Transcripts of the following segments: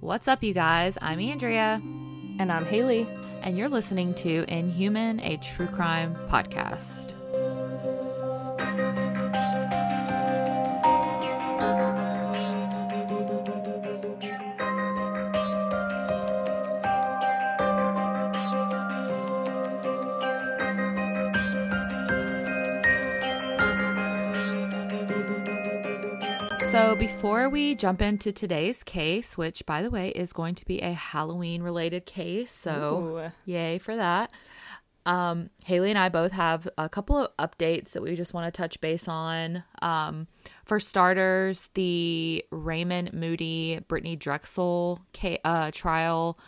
What's up, you guys? I'm Andrea. And I'm Haley. And you're listening to Inhuman, a true crime podcast. So, before we jump into today's case, which by the way is going to be a Halloween related case, so Ooh. yay for that. Um, Haley and I both have a couple of updates that we just want to touch base on. Um, for starters, the Raymond Moody Brittany Drexel ca- uh, trial.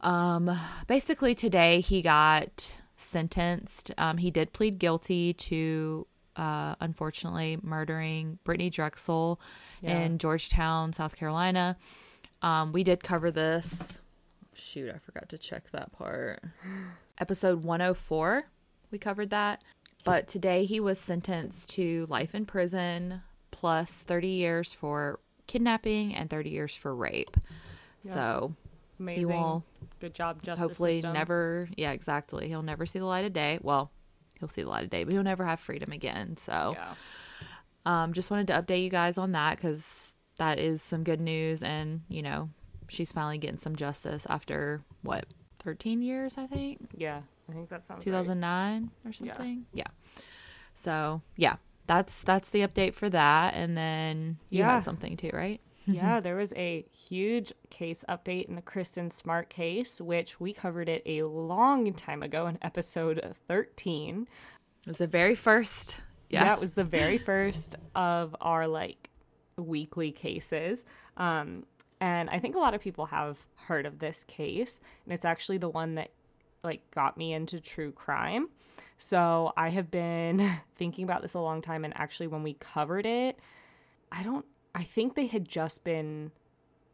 Um, basically, today he got sentenced. Um, he did plead guilty to uh, unfortunately murdering Brittany Drexel Yeah. in Georgetown, South Carolina. Um, we did cover this. Shoot, I forgot to check that part. Episode 104, we covered that. But today he was sentenced to life in prison plus 30 years for kidnapping and 30 years for rape. So Amazing. he will Good job, justice hopefully system. never, yeah, exactly. He'll never see the light of day. Well, he'll see the light of day, but he'll never have freedom again. So Yeah. um, just wanted to update you guys on that because that is some good news. And, you know, she's finally getting some justice after what, 13 years, I think? Yeah. I think that sounds right. 2009 or something. Yeah. So, yeah, that's that's the update for that. And then you Yeah. had something too, right? Yeah, there was a huge case update in the Kristen Smart case, which we covered it a long time ago in episode 13. It was the very first. Yeah. That was the very first of our like weekly cases. Um, and I think a lot of people have heard of this case, and it's actually the one that like got me into true crime. So I have been thinking about this a long time, and actually, when we covered it, I don't. I think they had just been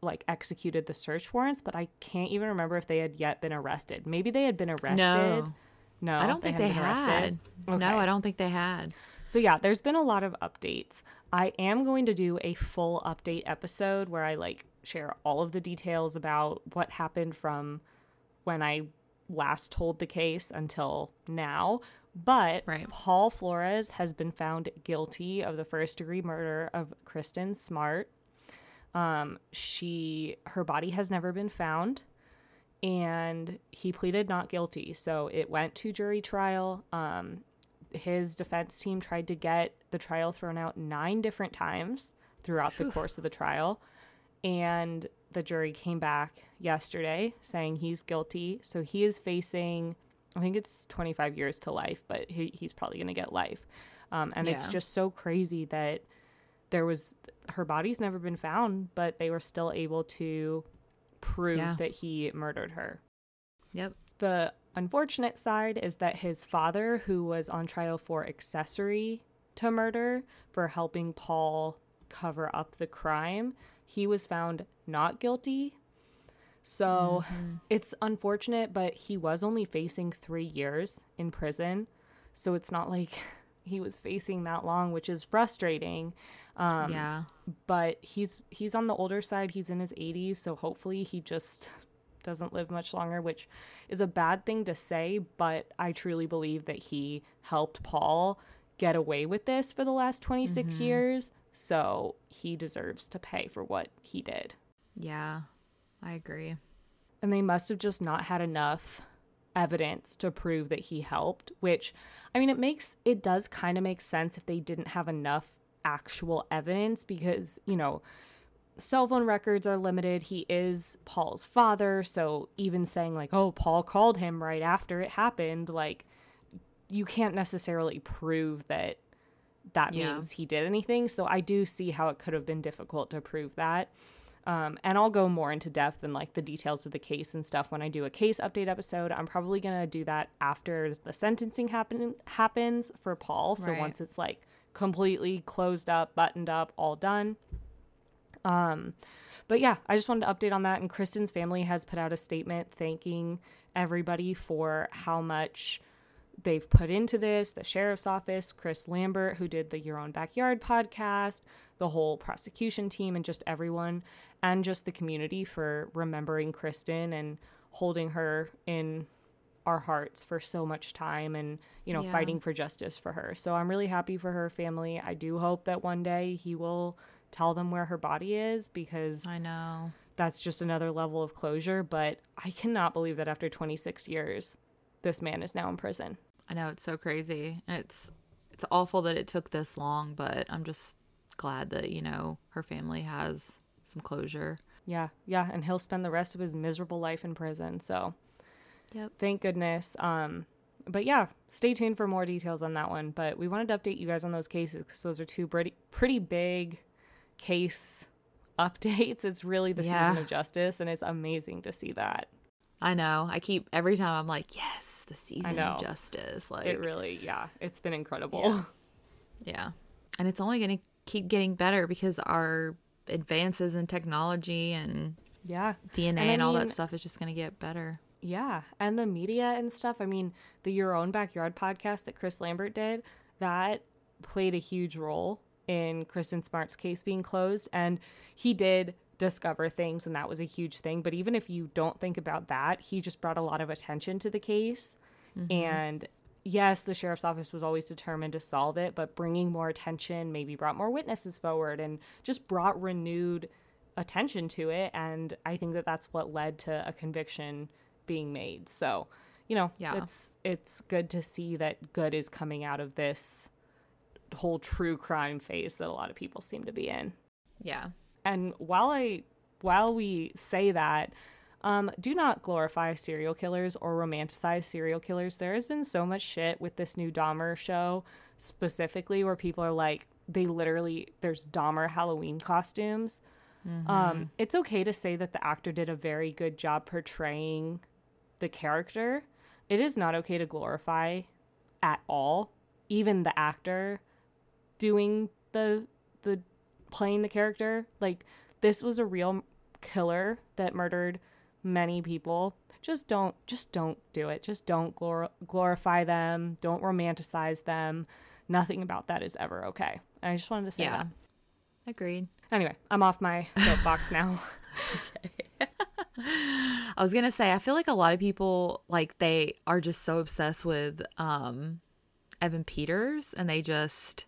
like executed the search warrants, but I can't even remember if they had yet been arrested. Maybe they had been arrested. No. No, I don't think they had. arrested. No, I don't think they had. So yeah, there's been a lot of updates. I am going to do a full update episode where I like share all of the details about what happened from when I last told the case until now. But Right. Paul Flores has been found guilty of the first degree murder of Kristen Smart. Um, she her body has never been found and he pleaded not guilty. So it went to jury trial. Um, his defense team tried to get the trial thrown out nine different times throughout the course of the trial. And the jury came back yesterday saying he's guilty. So he is facing, I think it's 25 years to life, but he, he's probably going to get life. Um, and it's just so crazy that there was, her body's never been found, but they were still able to prove Yeah. that he murdered her. Yep. The unfortunate side is that his father, who was on trial for accessory to murder for helping Paul cover up the crime, he was found not guilty. So it's unfortunate, but he was only facing three years in prison. So it's not like he was facing that long, which is frustrating. Um, yeah. but he's he's on the older side. He's in his 80s, so hopefully he just doesn't live much longer, which is a bad thing to say, but I truly believe that he helped Paul get away with this for the last 26 years, so he deserves to pay for what he did. Yeah. I agree. And they must have just not had enough evidence to prove that he helped, which I mean it makes it does kind of make sense if they didn't have enough actual evidence because, you know, cell phone records are limited. He is Paul's father, so even saying like, "Oh, Paul called him right after it happened," like you can't necessarily prove that that Yeah. means he did anything. So I do see how it could have been difficult to prove that. Um, and I'll go more into depth and like the details of the case and stuff when I do a case update episode. I'm probably gonna do that after the sentencing happen happens for Paul. So Right. once it's like completely closed up, buttoned up, all done. Um, but yeah, I just wanted to update on that. And Kristen's family has put out a statement thanking everybody for how much they've put into this the sheriff's office, Chris Lambert, who did the Your Own Backyard podcast, the whole prosecution team, and just everyone, and just the community for remembering Kristen and holding her in our hearts for so much time and you know Yeah. fighting for justice for her so i'm really happy for her family i do hope that one day he will tell them where her body is because I know. that's just another level of closure but i cannot believe that after 26 years this man is now in prison I know it's so crazy. And it's it's awful that it took this long, but I'm just glad that, you know, her family has some closure. yeah yeah and he'll spend the rest of his miserable life in prison so Yep. thank goodness um but yeah stay tuned for more details on that one but we wanted to update you guys on those cases because those are two pretty pretty big case updates it's really the Yeah. season of justice and it's amazing to see that I know. I keep every time I'm like, yes, the season of justice. Like it really yeah it's been incredible Yeah. Yeah. And it's only going to keep getting better because our advances in technology and yeah DNA I and, all mean- that stuff is just going to get better. Yeah, and the media and stuff. I mean, the Your Own Backyard podcast that Chris Lambert did, that played a huge role in Kristen Smart's case being closed. And he did discover things, and that was a huge thing. But even if you don't think about that, he just brought a lot of attention to the case. Mm-hmm. And yes, the sheriff's office was always determined to solve it, but bringing more attention maybe brought more witnesses forward and just brought renewed attention to it and i think that that's what led to a conviction being made so you know Yeah. it's it's good to see that good is coming out of this whole true crime phase that a lot of people seem to be in Yeah. and while i while we say that um, do not glorify serial killers or romanticize serial killers. There has been so much shit with this new Dahmer show, specifically, where people are like, they literally, there's Dahmer Halloween costumes. Um, it's okay to say that the actor did a very good job portraying the character. It is not okay to glorify at all, even the actor doing the the playing the character. Like this was a real killer that murdered many people. Just don't just don't do it. Just don't glor- glorify them. Don't romanticize them. Nothing about that is ever okay. I just wanted to say Yeah. that. Agreed. Anyway, I'm off my soapbox now. I was gonna say, I feel like a lot of people like they are just so obsessed with um Evan Peters and they just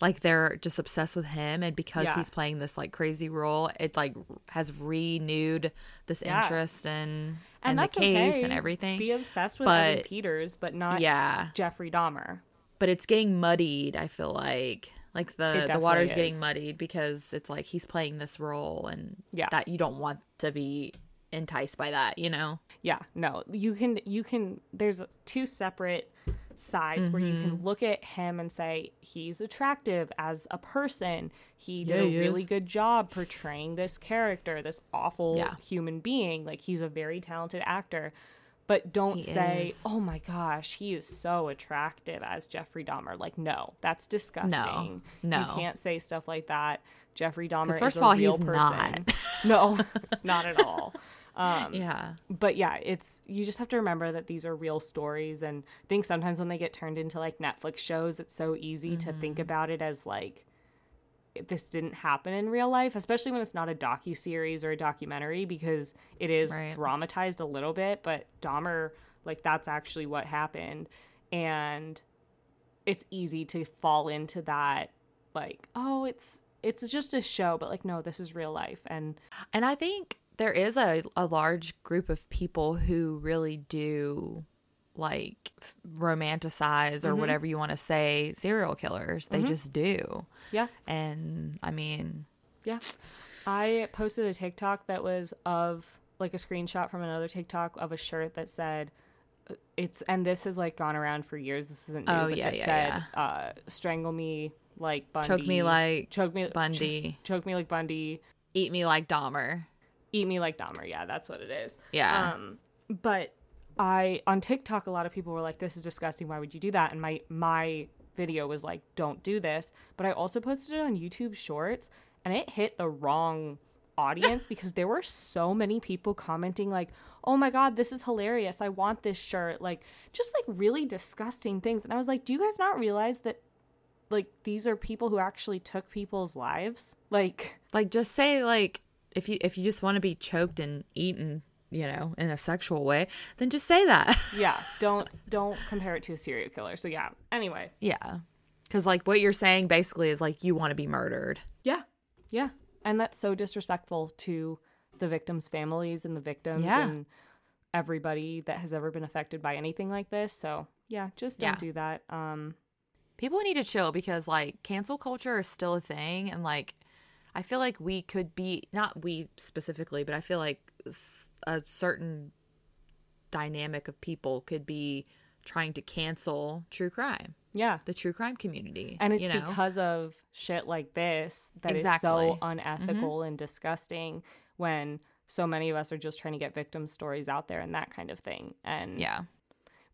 like they're just obsessed with him and because Yeah. he's playing this like crazy role, it like has renewed this Yeah. interest in and in the case okay. and everything. Be obsessed with Evan Peters, but not yeah. Jeffrey Dahmer. But it's getting muddied, I feel like. Like the the water's getting muddied because it's like he's playing this role and Yeah. that you don't want to be enticed by that, you know? Yeah, no. You can you can there's two separate sides where you Mm-hmm. can look at him and say he's attractive as a person. He did Yeah, a really is. good job portraying this character, this awful Yeah. human being. Like he's a very talented actor. But don't He say, is. "Oh my gosh, he is so attractive as Jeffrey Dahmer." Like, no, that's disgusting. no. you can't say stuff like that. Jeffrey Dahmer 'Cause is first a of all, real he's person. not. no, not at all. Um, Yeah. but yeah, it's you just have to remember that these are real stories, and I think sometimes when they get turned into like Netflix shows, it's so easy to think Mm-hmm. about it as like this didn't happen in real life, especially when it's not a docu series or a documentary because it is Right. dramatized a little bit. But Dahmer, like that's actually what happened, and it's easy to fall into that like oh it's it's just a show but like no this is real life and And I think there is a, a large group of people who really do like romanticize or whatever you want to say serial killers. They just do. yeah And I mean, Yeah. I posted a TikTok that was of like a screenshot from another TikTok of a shirt that said uh, it's and this has like gone around for years. This isn't new, Oh, but yeah, it yeah, said uh strangle me like Bundy. choke me like choke me Bundy. Choke, choke me like Bundy. Eat me like Dahmer. Eat me like Dahmer. Yeah, that's what it is. Yeah. Um, but I on TikTok, a lot of people were like, "This is disgusting. Why would you do that?" And my my video was like, "Don't do this." But I also posted it on YouTube Shorts, and it hit the wrong audience because there were so many people commenting like, "Oh my god, this is hilarious. I want this shirt." Like just like really disgusting things. And I was like, "Do you guys not realize that like these are people who actually took people's lives?" Like Like just say like if you if you just want to be choked and eaten, you know, in a sexual way, then just say that. yeah, don't don't compare it to a serial killer. So yeah. Anyway, yeah. Cuz like what you're saying basically is like you want to be murdered. Yeah. Yeah. And that's so disrespectful to the victims' families and the victims Yeah. and everybody that has ever been affected by anything like this. So, yeah, just don't Yeah. do that. Um People need to chill because like cancel culture is still a thing and like I feel like we could be not we specifically, but I feel like a certain dynamic of people could be trying to cancel true crime, yeah. the true crime community. And it's you know? because of shit like this that is Exactly. so unethical and disgusting when so many of us are just trying to get victim stories out there and that kind of thing. And yeah.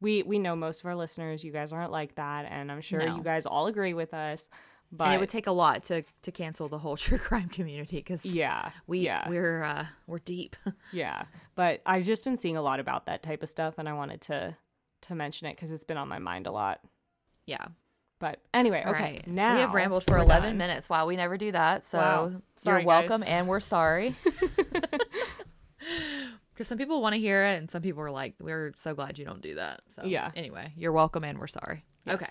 we we know most of our listeners, you guys aren't like that, and I'm sure No. you guys all agree with us. But and it would take a lot to to cancel the whole true crime community because yeah, we yeah. we're uh we're deep. Yeah, but I've just been seeing a lot about that type of stuff, and I wanted to to mention it because it's been on my mind a lot. yeah. But anyway, okay, right. now we have rambled for 11 done. minutes. Wow, we never do that. So Wow. Sorry, you're welcome guys. and we're sorry. Because some people want to hear it and some people are like, we're so glad you don't do that. So Yeah. Anyway, you're welcome and we're sorry. Okay.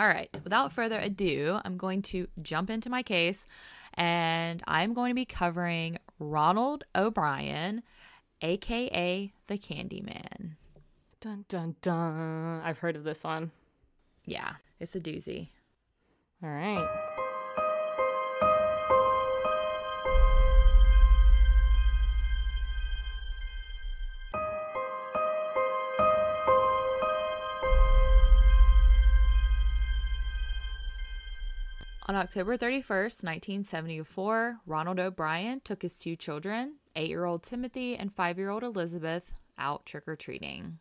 All right. Without further ado, I'm going to jump into my case and I'm going to be covering Ronald O'Brien, aka the Candyman. Dun dun dun. I've heard of this one. Yeah, it's a doozy. All right. On October 31st, 1974, Ronald O'Brien took his two children, eight year old Timothy and five year old Elizabeth, out trick or treating.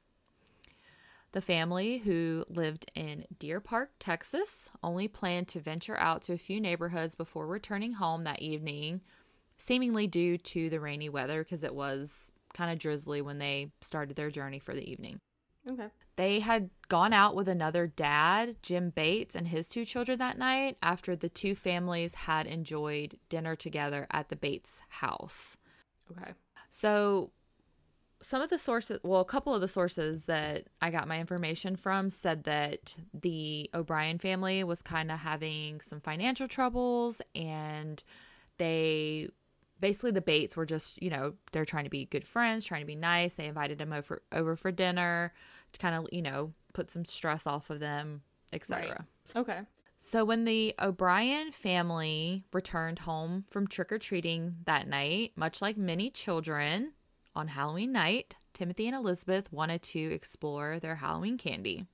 The family, who lived in Deer Park, Texas, only planned to venture out to a few neighborhoods before returning home that evening, seemingly due to the rainy weather because it was kind of drizzly when they started their journey for the evening. Okay. They had gone out with another dad, Jim Bates, and his two children that night after the two families had enjoyed dinner together at the Bates house. Okay. So, some of the sources, well, a couple of the sources that I got my information from said that the O'Brien family was kind of having some financial troubles and they basically the Bates were just, you know, they're trying to be good friends, trying to be nice. They invited him over over for dinner to kind of, you know, put some stress off of them, etc. Right. Okay. So when the O'Brien family returned home from trick or treating that night, much like many children on Halloween night, Timothy and Elizabeth wanted to explore their Halloween candy.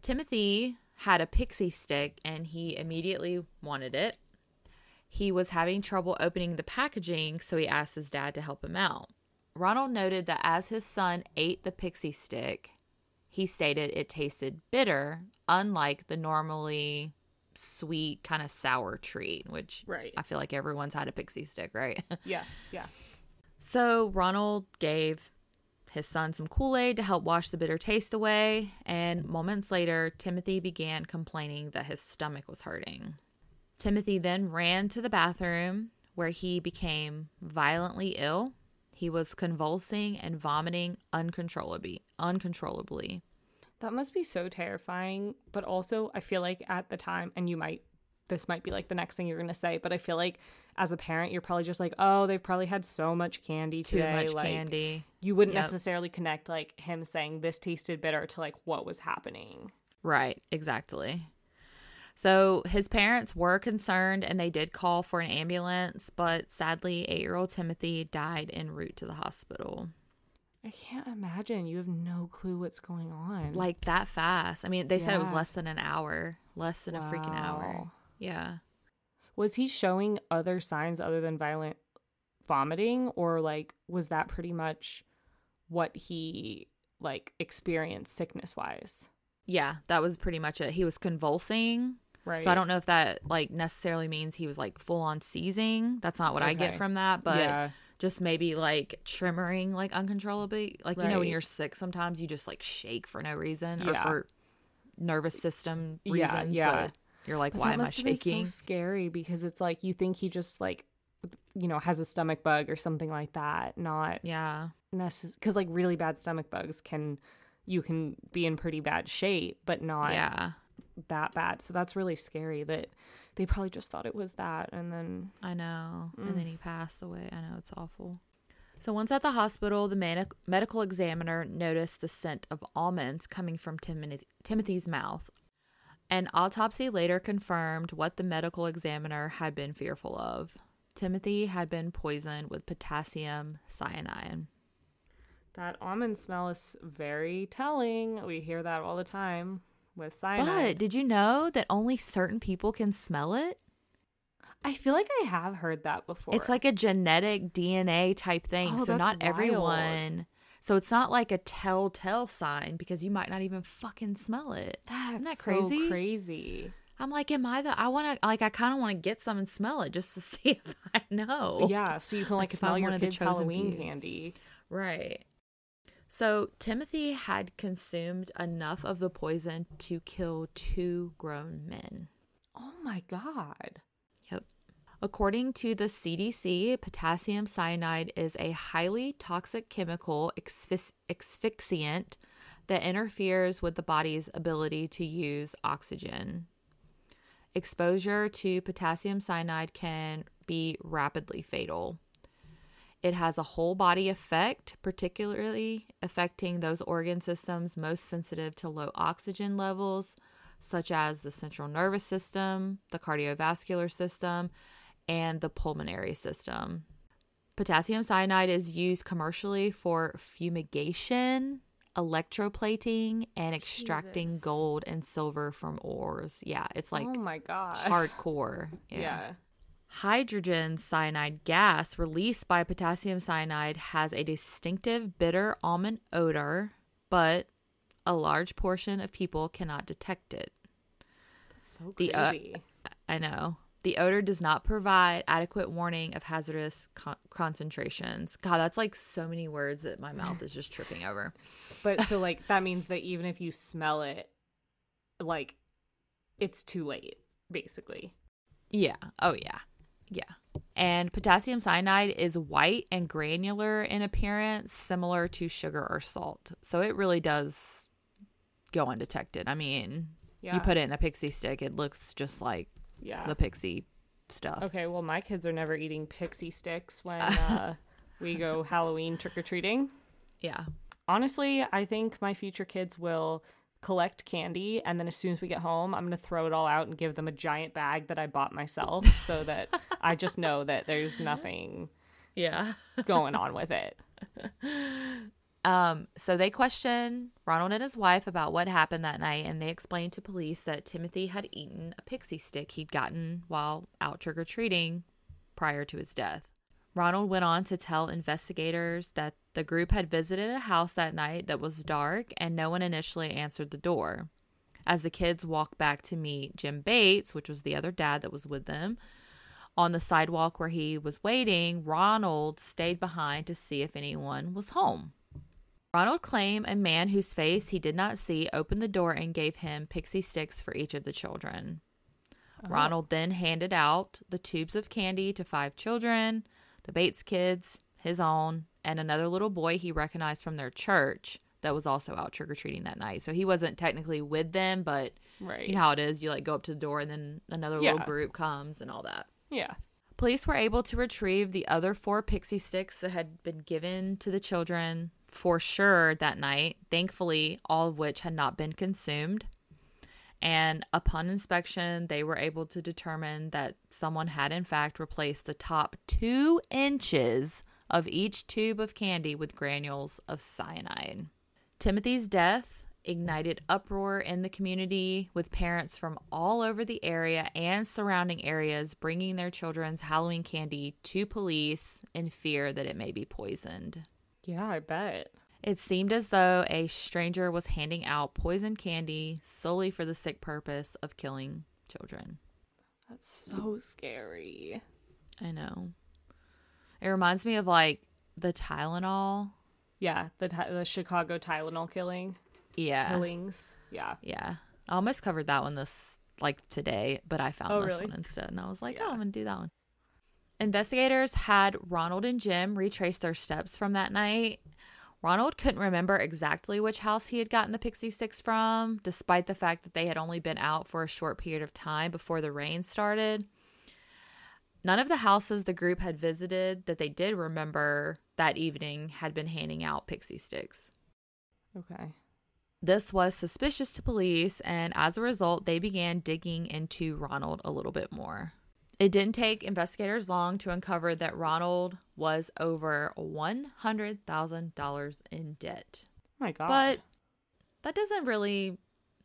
Timothy had a pixie stick and he immediately wanted it. He was having trouble opening the packaging, so he asked his dad to help him out. Ronald noted that as his son ate the pixie stick, he stated it tasted bitter, unlike the normally sweet, kind of sour treat, which Right. I feel like everyone's had a pixie stick, right? Yeah. Yeah. so Ronald gave his son some Kool Aid to help wash the bitter taste away, and moments later, Timothy began complaining that his stomach was hurting. Timothy then ran to the bathroom where he became violently ill. He was convulsing and vomiting uncontrollably. Uncontrollably. That must be so terrifying. But also, I feel like at the time, and you might, this might be like the next thing you're going to say, but I feel like as a parent, you're probably just like, oh, they've probably had so much candy today." Too much like, candy. You wouldn't Yep. necessarily connect like him saying this tasted bitter to like what was happening. Right, exactly. So his parents were concerned and they did call for an ambulance, but sadly, eight year old Timothy died en route to the hospital. I can't imagine. You have no clue what's going on. Like that fast. I mean, they said it was less than an hour, less than a freaking hour. Yeah. Was he showing other signs other than violent vomiting or like was that pretty much what he like experienced sickness wise? Yeah, that was pretty much it. He was convulsing. Right. So I don't know if that like necessarily means he was like full on seizing. That's not what I get from that, but yeah. just maybe like tremoring like uncontrollably. Like you know when you're sick sometimes you just like shake for no reason Yeah. or for nervous system Yeah, reasons, yeah. but you're like But why am I must have been shaking? so scary because it's like you think he just like you know has a stomach bug or something like that, not yeah. necessary because like really bad stomach bugs can you can be in pretty bad shape but not Yeah. That bad so that's really scary that they probably just thought it was that and then I know. Mm. And then he passed away. I know it's awful. So once at the hospital, the man- medical examiner noticed the scent of almonds coming from Timothy- Timothy's mouth. An autopsy later confirmed what the medical examiner had been fearful of. Timothy had been poisoned with potassium cyanide. that almond smell is very telling we hear that all the time with But did you know that only certain people can smell it? i feel like i have heard that before It's like a genetic DNA type thing. Oh, so not wild. everyone. So it's not like a telltale sign because you might not even fucking smell it. that's Isn't that so crazy? crazy I'm like, am I the? I want to like, I kind of want to get some and smell it just to see if I know. yeah so you can like Like smell your one of the kids halloween few. candy Right. So Timothy had consumed enough of the poison to kill two grown men. oh my god Yep. According to the CDC, potassium cyanide is a highly toxic chemical asphyx- asphyxiant that interferes with the body's ability to use oxygen. Exposure to potassium cyanide can be rapidly fatal. It has a whole body effect, particularly affecting those organ systems most sensitive to low oxygen levels, such as the central nervous system, the cardiovascular system, and the pulmonary system. Potassium cyanide is used commercially for fumigation, electroplating, and extracting Jesus. gold and silver from ores. Yeah, it's like oh my god hardcore. yeah. Hydrogen cyanide gas released by potassium cyanide has a distinctive bitter almond odor, but a large portion of people cannot detect it. That's so The, uh, crazy. I know. The odor does not provide adequate warning of hazardous con- concentrations. God, that's like so many words that my mouth is just tripping over. but so like that means that even if you smell it, like it's too late, basically. Yeah. Oh, yeah. Yeah. And potassium cyanide is white and granular in appearance, similar to sugar or salt. So it really does go undetected. I mean, Yeah. you put it in a pixie stick, it looks just like yeah. the pixie stuff. Okay, well my kids are never eating pixie sticks when uh, we go Halloween trick or treating. Yeah. Honestly, I think my future kids will collect candy and then as soon as we get home, I'm going to throw it all out and give them a giant bag that I bought myself so that I just know that there's nothing Yeah. going on with it. Um, so they questioned Ronald and his wife about what happened that night, and they explained to police that Timothy had eaten a pixie stick he'd gotten while out trick or treating prior to his death. Ronald went on to tell investigators that the group had visited a house that night that was dark and no one initially answered the door. As the kids walked back to meet Jim Bates, which was the other dad that was with them, on the sidewalk where he was waiting, Ronald stayed behind to see if anyone was home. Ronald claimed a man whose face he did not see opened the door and gave him pixie sticks for each of the children. Oh. Ronald then handed out the tubes of candy to five children, the Bates kids, his own, and another little boy he recognized from their church that was also out trick or treating that night. So he wasn't technically with them, but Right. you know how it is. You like go up to the door and then another little group comes and all that. Yeah. Police were able to retrieve the other four pixie sticks that had been given to the children for sure that night, thankfully, all of which had not been consumed. And upon inspection, they were able to determine that someone had, in fact, replaced the top two inches of each tube of candy with granules of cyanide. Timothy's death ignited uproar in the community with parents from all over the area and surrounding areas bringing their children's Halloween candy to police in fear that it may be poisoned. Yeah, I bet. It seemed as though a stranger was handing out poison candy solely for the sick purpose of killing children. That's so scary. I know. It reminds me of like the Tylenol. Yeah, the the Chicago Tylenol killing Yeah. killings. Yeah. Yeah. I almost covered that one this like today, but I found Oh, this really? one instead and I was like, Yeah. oh, I'm gonna do that one. Investigators had Ronald and Jim retrace their steps from that night. Ronald couldn't remember exactly which house he had gotten the pixie sticks from, despite the fact that they had only been out for a short period of time before the rain started. None of the houses the group had visited that they did remember that evening had been handing out pixie sticks. Okay. This was suspicious to police, and as a result, they began digging into Ronald a little bit more. It didn't take investigators long to uncover that Ronald was over $100,000 in debt. my God. But that doesn't really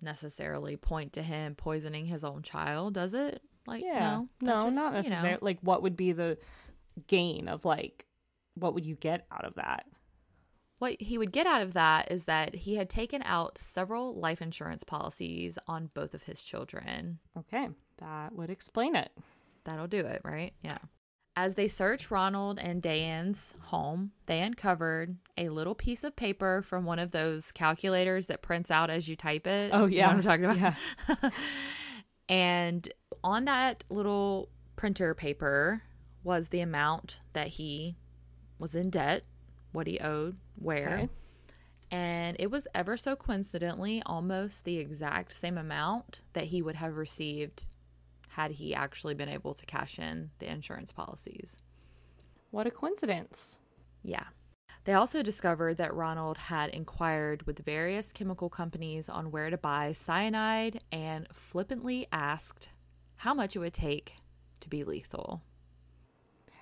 necessarily point to him poisoning his own child, does it? Like, yeah, no, no, just, not you know, necessarily. Like, what would be the gain of like, what would you get out of that? What he would get out of that is that he had taken out several life insurance policies on both of his children. Okay, that would explain it. That'll do it, right? Yeah. As they searched Ronald and Diane's home, they uncovered a little piece of paper from one of those calculators that prints out as you type it. Oh, You know yeah. what I'm talking about? Yeah. and on that little printer paper was the amount that he was in debt, what he owed, where. Okay. And it was ever so coincidentally almost the exact same amount that he would have received had he actually been able to cash in the insurance policies. What a coincidence. Yeah. They also discovered that Ronald had inquired with various chemical companies on where to buy cyanide and flippantly asked how much it would take to be lethal.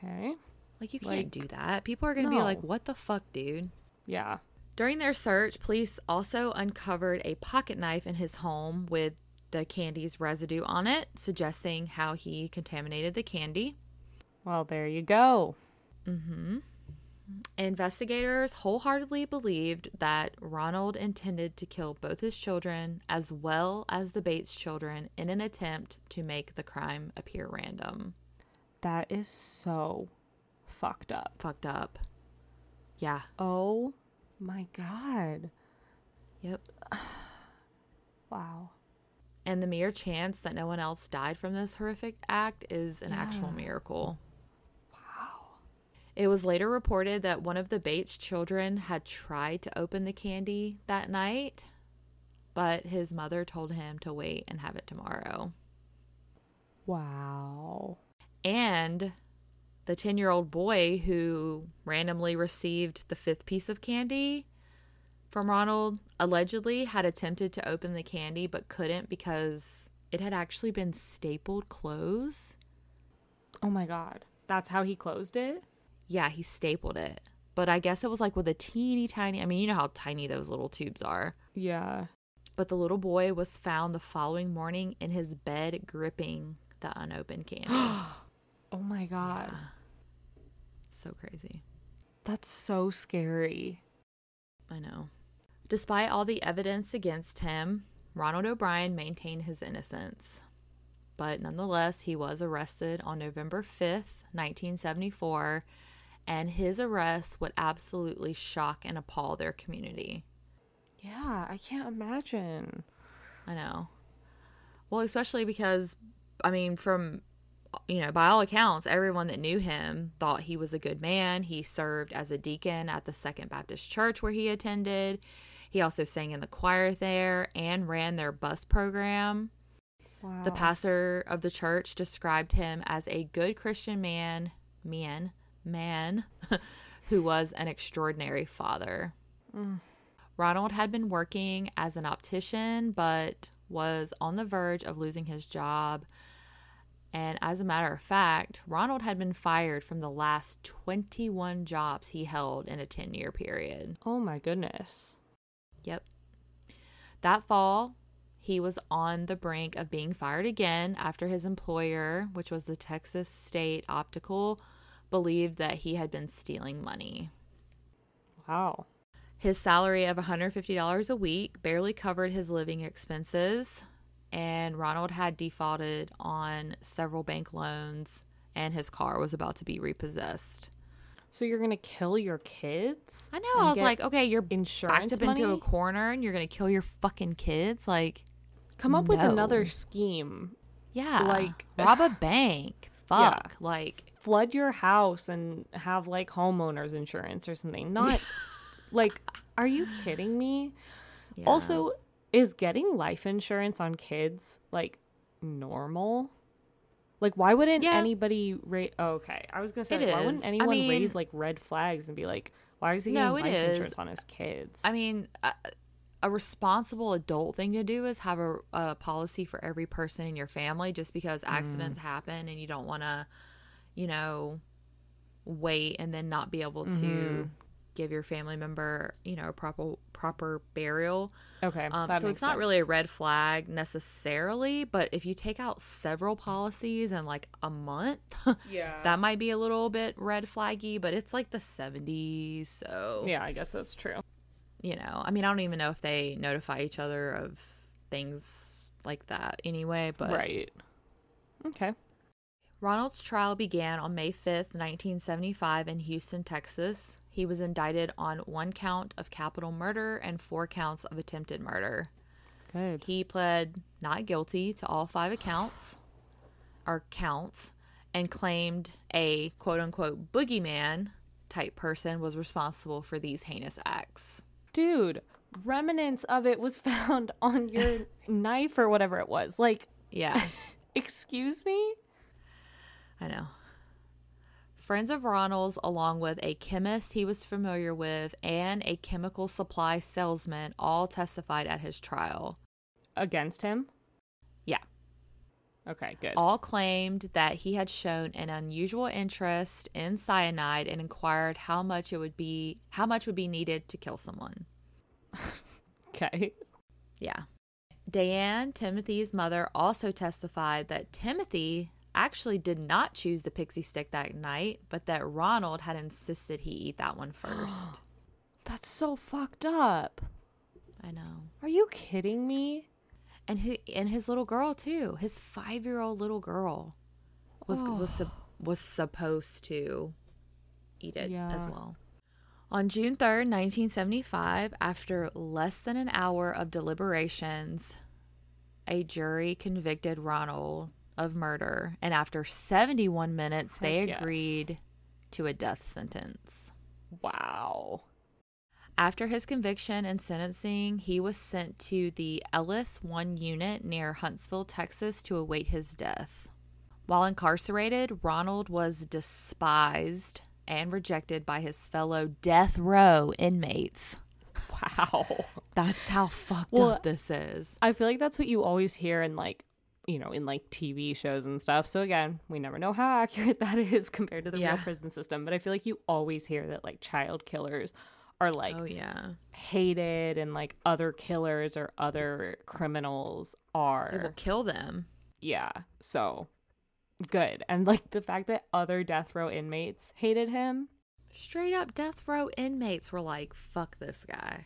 Okay. Like, you can't Like, do that. People are going to be like, what the fuck, dude? Yeah. During their search, police also uncovered a pocket knife in his home with the candy's residue on it, suggesting how he contaminated the candy. Well, there you go. Mm hmm Investigators wholeheartedly believed that Ronald intended to kill both his children as well as the Bates children in an attempt to make the crime appear random. That is so fucked up. Fucked up. Yeah. Oh my God. Yep. Wow. And the mere chance that no one else died from this horrific act is an actual miracle. It was later reported that one of the Bates children had tried to open the candy that night, but his mother told him to wait and have it tomorrow. Wow. And the 10 year old boy who randomly received the fifth piece of candy from Ronald allegedly had attempted to open the candy but couldn't because it had actually been stapled closed. Oh my God. That's how he closed it? Yeah, he stapled it. But I guess it was like with a teeny tiny, I mean, you know how tiny those little tubes are. Yeah. But the little boy was found the following morning in his bed gripping the unopened candy. Oh my God. It's so crazy. That's so scary. I know. Despite all the evidence against him, Ronald O'Brien maintained his innocence. But nonetheless, he was arrested on November 5th, 1974, and his arrest would absolutely shock and appall their community. Yeah, I can't imagine. I know. Well, especially because, I mean, from, you know, by all accounts, everyone that knew him thought he was a good man. He served as a deacon at the Second Baptist Church where he attended. He also sang in the choir there and ran their bus program. Wow. The pastor of the church described him as a good Christian man, man, man, who was an extraordinary father. Mm. Ronald had been working as an optician, but was on the verge of losing his job. And as a matter of fact, Ronald had been fired from the last 21 jobs he held in a 10 year period. Oh my goodness. Yep. That fall, he was on the brink of being fired again after his employer, which was the Texas State Optical, believed that he had been stealing money. Wow. His salary of $150 a week barely covered his living expenses, and Ronald had defaulted on several bank loans, and his car was about to be repossessed. So you're gonna kill your kids? I know. I was like, okay, you're insurance backed up into a corner, and you're gonna kill your fucking kids. Like, Come up with another scheme. yeah, Like- rob a bank. Yeah. Fuck. Like, Flood your house and have like homeowners insurance or something. Not like, are you kidding me? yeah. Also, is getting life insurance on kids like normal? Like, why wouldn't Yeah. anybody rate? Oh, okay, I was gonna say, like, why wouldn't I anyone mean- raise like red flags and be like, why is he getting No, life is. insurance on his kids? I mean, a, a responsible adult thing to do is have a, a policy for every person in your family just because Mm. accidents happen and you don't want to, you know, wait and then not be able to Mhm. give your family member, you know, proper proper burial. okay, Um, so it's not really a red flag necessarily, but if you take out several policies in like a month, yeah. that might be a little bit red flaggy, but it's like the 70s, so yeah, I guess that's true. you know, I mean, I don't even know if they notify each other of things like that anyway, but right. Okay. Ronald's trial began on May 5th, 1975, in Houston, Texas. He was indicted on one count of capital murder and four counts of attempted murder. Good. He pled not guilty to all five accounts or counts and claimed a quote unquote boogeyman type person was responsible for these heinous acts. Dude, remnants of it was found on your knife or whatever it was. Like, Yeah. excuse me? I know. Friends of Ronald's, along with a chemist he was familiar with and a chemical supply salesman, all testified at his trial. Against him? Yeah. Okay, good. All claimed that he had shown an unusual interest in cyanide and inquired how much it would be how much would be needed to kill someone. Okay. Yeah. Diane, Timothy's mother, also testified that Timothy actually did not choose the pixie stick that night, but that Ronald had insisted he eat that one first. That's so fucked up. I know. Are you kidding me? And he, and his little girl too. His 5-year-old little girl was was was supposed to eat it as well. On June 3rd, 1975, after less than an hour of deliberations, a jury convicted Ronald of murder, and after 71 minutes, they Heck yes. agreed to a death sentence. Wow. After his conviction and sentencing, he was sent to the Ellis 1 unit near Huntsville, Texas to await his death. While incarcerated, Ronald was despised and rejected by his fellow death row inmates. Wow. That's how fucked Well, up this is. I feel like that's what you always hear in like, you know, in like TV shows and stuff. So again, we never know how accurate that is compared to the Yeah. real prison system. But I feel like you always hear that like child killers are like oh, yeah. hated and like other killers or other criminals are They will kill them. Yeah. So good. And like the fact that other death row inmates hated him. Straight up death row inmates were like, fuck this guy.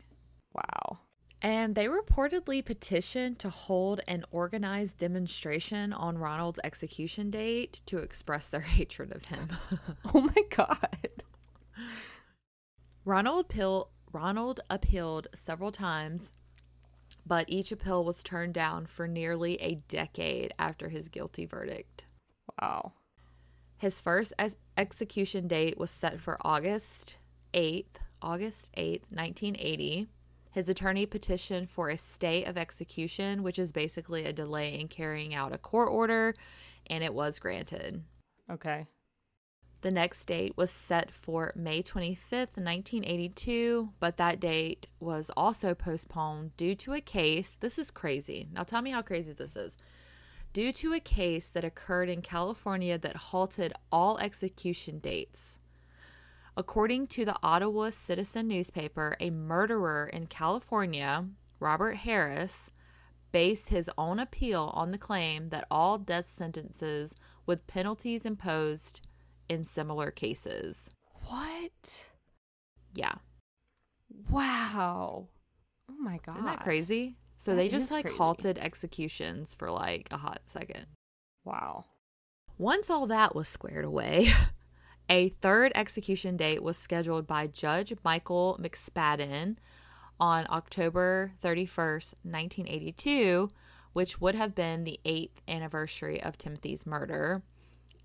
Wow. And they reportedly petitioned to hold an organized demonstration on Ronald's execution date to express their hatred of him. Oh my God. Ronald appeal, Ronald appealed several times, but each appeal was turned down for nearly a decade after his guilty verdict. Wow. His first ex- execution date was set for August 8th, August 8th, 1980. His attorney petitioned for a stay of execution, which is basically a delay in carrying out a court order, and it was granted. Okay. The next date was set for May 25th, 1982, but that date was also postponed due to a case. This is crazy. Now tell me how crazy this is. Due to a case that occurred in California that halted all execution dates. According to the Ottawa Citizen newspaper, a murderer in California Robert Harris, based his own appeal on the claim that all death sentences with penalties imposed in similar cases. What? Yeah. Wow. Oh my god. Isn't that crazy? So That they just like crazy. halted executions for like a hot second. Wow. Once all that was squared away, a third execution date was scheduled by Judge Michael McSpadden on October 31st, 1982, which would have been the eighth anniversary of Timothy's murder.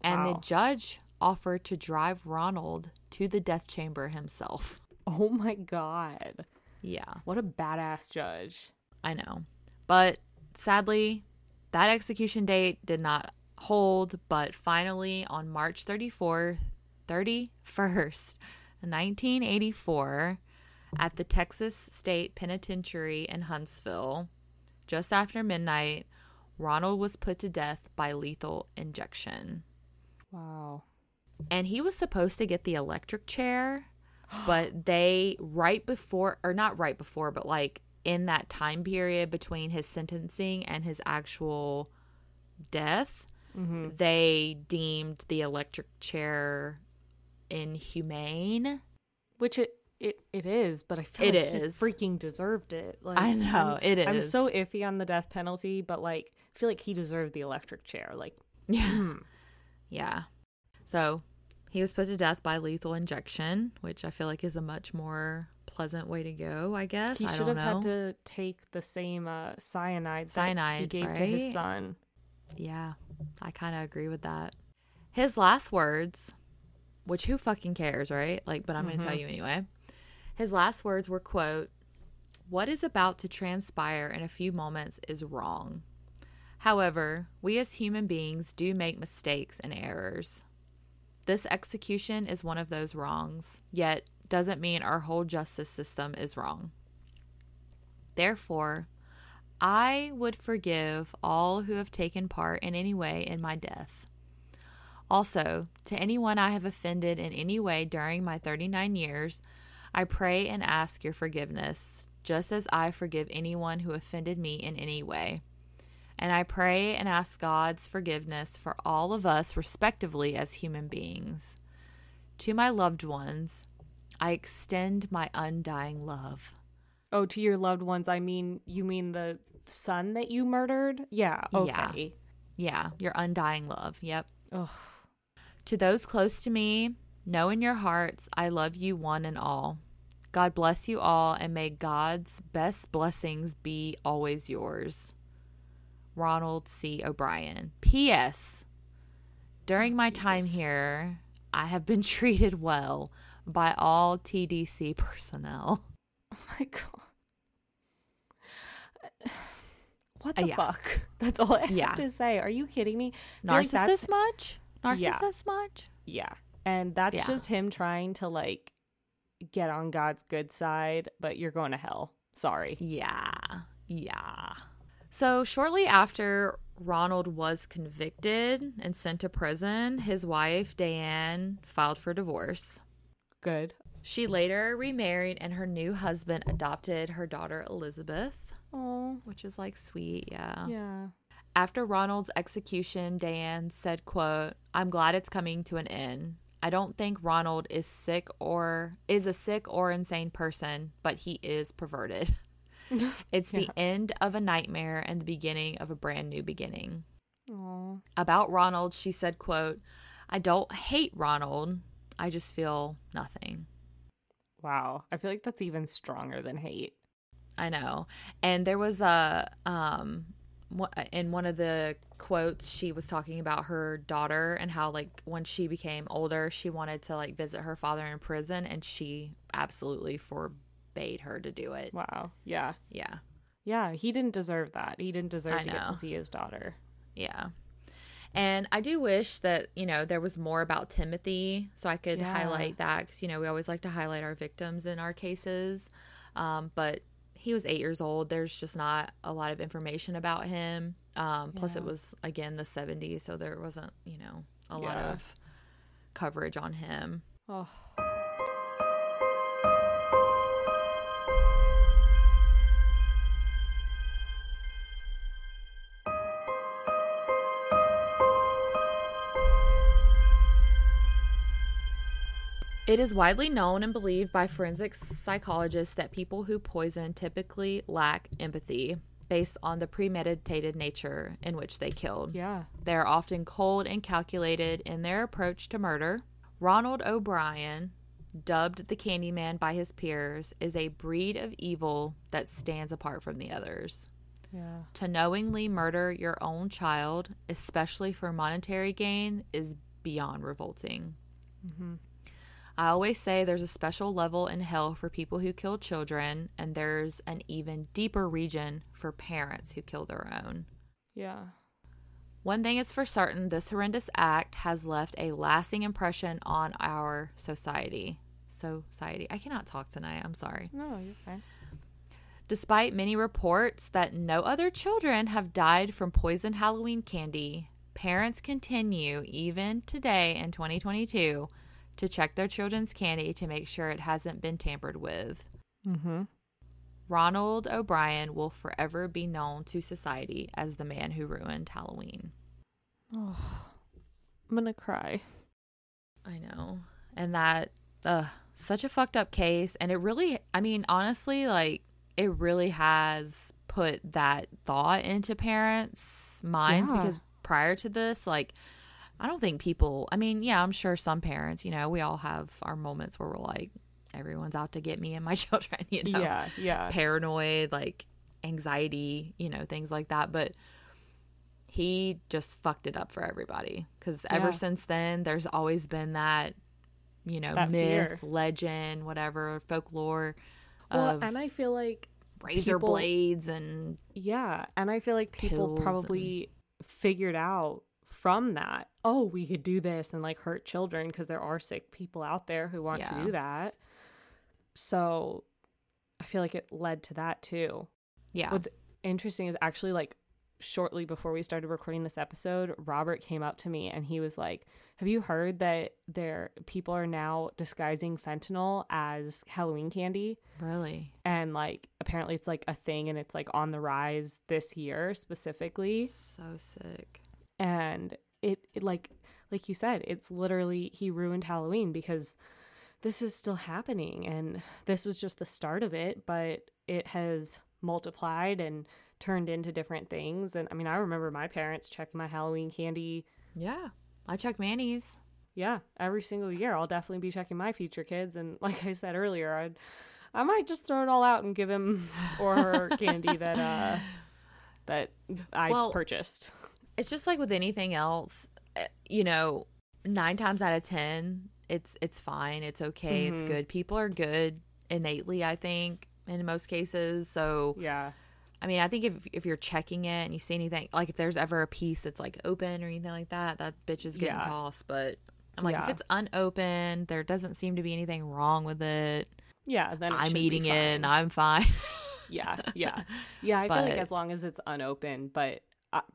And Wow. the judge offered to drive Ronald to the death chamber himself. Oh my god. Yeah. What a badass judge. I know. But sadly, that execution date did not hold, but finally on March 34, 31st, 1984, at the Texas State Penitentiary in Huntsville, just after midnight, Ronald was put to death by lethal injection. Wow. And he was supposed to get the electric chair, but they right before or not right before, but like in that time period between his sentencing and his actual death, Mm-hmm. they deemed the electric chair inhumane. Which it it, it is, but I feel It like is. he freaking deserved it. Like I know, I'm- it I'm so iffy on the death penalty, but like I feel like he deserved the electric chair. Like Yeah. hmm. Yeah. So he was put to death by lethal injection, which I feel like is a much more pleasant way to go, I guess. he I should have know. had to take the same uh, cyanide that he Cyanide, gave to his son. Yeah, I kind of agree with that. His last words, which who fucking cares, right? Like, but I'm going to tell mm-hmm. you anyway. His last words were, quote, What is about to transpire in a few moments is wrong. However, we as human beings do make mistakes and errors. This execution is one of those wrongs, yet doesn't mean our whole justice system is wrong. Therefore, I would forgive all who have taken part in any way in my death. Also, to anyone I have offended in any way during my 39 years, I pray and ask your forgiveness, just as I forgive anyone who offended me in any way. And I pray and ask God's forgiveness for all of us, respectively, as human beings. To my loved ones, I extend my undying love. Oh, to your loved ones, I mean, you mean the son that you murdered? Yeah. Yeah. Okay. Yeah, your undying love. Yep. Ugh. To those close to me, know in your hearts I love you one and all. God bless you all, and may God's best blessings be always yours. Ronald C. O'Brien. P.S. During my time here, I have been treated well by all TDC personnel. Oh my god. What the yeah. fuck? That's all I Yeah. have to say. Are you kidding me? Feel like Narcissist much? Narcissist Yeah. much? Yeah. And that's Yeah. just him trying to like get on God's good side, but you're going to hell. Sorry. Yeah. Yeah. So, shortly after Ronald was convicted and sent to prison, his wife, Diane, filed for divorce. Good. She later remarried, and her new husband adopted her daughter, Elizabeth, Oh. which is like sweet. Yeah. Yeah. After Ronald's execution, Diane said, quote, I'm glad it's coming to an end. I don't think Ronald is sick or is a sick or insane person, but he is perverted. It's the end of a nightmare and the beginning of a brand new beginning. Oh. About Ronald, she said, quote, I don't hate Ronald. I just feel nothing. Wow. I feel like that's even stronger than hate. I know. And there was a um in one of the quotes she was talking about her daughter and how like when she became older she wanted to like visit her father in prison and she absolutely forbade her to do it. Wow. Yeah. Yeah. Yeah. He didn't deserve that. He didn't deserve I to get to see his daughter. Yeah. And I do wish that, you know, there was more about Timothy so I could Yeah. highlight that because, you know, we always like to highlight our victims in our cases. Um, but he was eight years old. There's just not a lot of information about him. Um, Plus, it was, again, the 70s. So there wasn't, you know, a lot of coverage on him. Oh. It is widely known and believed by forensic psychologists that people who poison typically lack empathy based on the premeditated nature in which they killed. Yeah. They are often cold and calculated in their approach to murder. Ronald O'Brien, dubbed the Candyman by his peers, is a breed of evil that stands apart from the others. Yeah. To knowingly murder your own child, especially for monetary gain, is beyond revolting. Mm-hmm. I always say there's a special level in hell for people who kill children, and there's an even deeper region for parents who kill their own. Yeah. One thing is for certain this horrendous act has left a lasting impression on our society. Society. I cannot talk tonight. I'm sorry. No, you're fine. Despite many reports that no other children have died from poisoned Halloween candy, parents continue, even today in 2022, to check their children's candy to make sure it hasn't been tampered with. Mm-hmm. Ronald O'Brien will forever be known to society as the man who ruined Halloween. Oh, I'm gonna cry. I know. And that, uh, such a fucked up case. And it really, I mean, honestly, like, it really has put that thought into parents' minds Yeah. because prior to this, like, I don't think people, I mean, yeah, I'm sure some parents, you know, we all have our moments where we're like, everyone's out to get me and my children, you know? Yeah, yeah. paranoid, like anxiety, you know, things like that. But he just fucked it up for everybody because ever Yeah. since then, there's always been that, you know, That myth, fear. legend, whatever, folklore Well, and I feel like razor people- blades and Yeah, and I feel like people probably figured out from that. Oh, we could do this and like hurt children because there are sick people out there who want Yeah. to do that. So I feel like it led to that too. yeah, What's interesting is actually like shortly before we started recording this episode, Robert came up to me and he was like, "Have you heard that there people are now disguising fentanyl as Halloween candy?" really. and like apparently it's like a thing and it's like on the rise this year specifically So sick. And it, it like like you said it's literally he ruined halloween because this is still happening and this was just the start of it but it has multiplied and turned into different things and i mean i remember my parents checking my halloween candy Yeah, I check Manny's. yeah every single year i'll definitely be checking my future kids and like i said earlier i'd i might just throw it all out and give him or her candy that uh that i Well- purchased it's just like with anything else eh, you know nine times out of ten it's it's fine it's okay it's Mhm. good. People are good innately i think in most cases so yeah. I mean i think if, if you're checking it and you see anything like if there's ever a piece that's like open or anything like that that bitch is getting Yeah. tossed but i'm like if it's unopened there doesn't seem to be anything wrong with it yeah then i'm eating it and i'm fine. Yeah yeah. Yeah i feel like as long as it's unopened but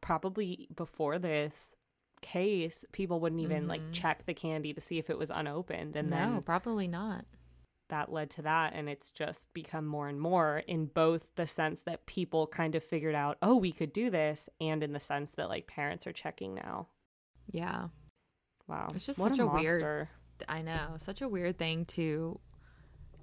probably before this case people wouldn't even like Mhm. check the candy to see if it was unopened and no then probably not. that led to that and it's just become more and more in both the sense that people kind of figured out oh we could do this and in the sense that like parents are checking now. Yeah. Wow. It's just What such a weird- I know, such a weird thing to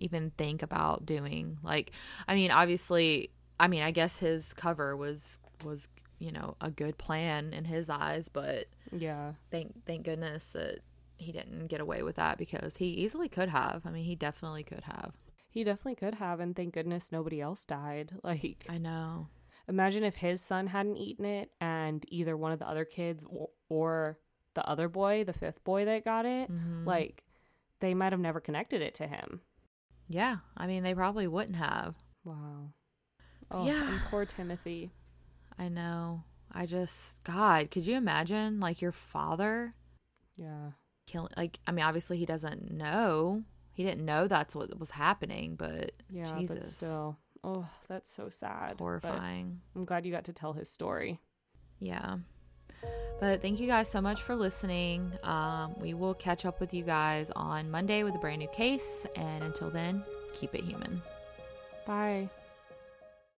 even think about doing. Like, I mean, obviously, I mean, I guess his cover was was you know a good plan in his eyes, but yeah thank thank goodness that he didn't get away with that because he easily could have. I mean, he definitely could have. he definitely could have and thank goodness nobody else died like I know. imagine if his son hadn't eaten it and either one of the other kids or, or the other boy the fifth boy that got it Mhm. like they might have never connected it to him Yeah, I mean, they probably wouldn't have. wow oh Yeah. and poor timothy I know. I just God, could you imagine like your father yeah killing like I mean obviously he doesn't know. He didn't know that's what was happening, but yeah Jesus. but still oh that's so sad but horrifying. i'm glad you got to tell his story Yeah. But thank you guys so much for listening. Um, we will catch up with you guys on Monday with a brand new case. And until then, keep it human. bye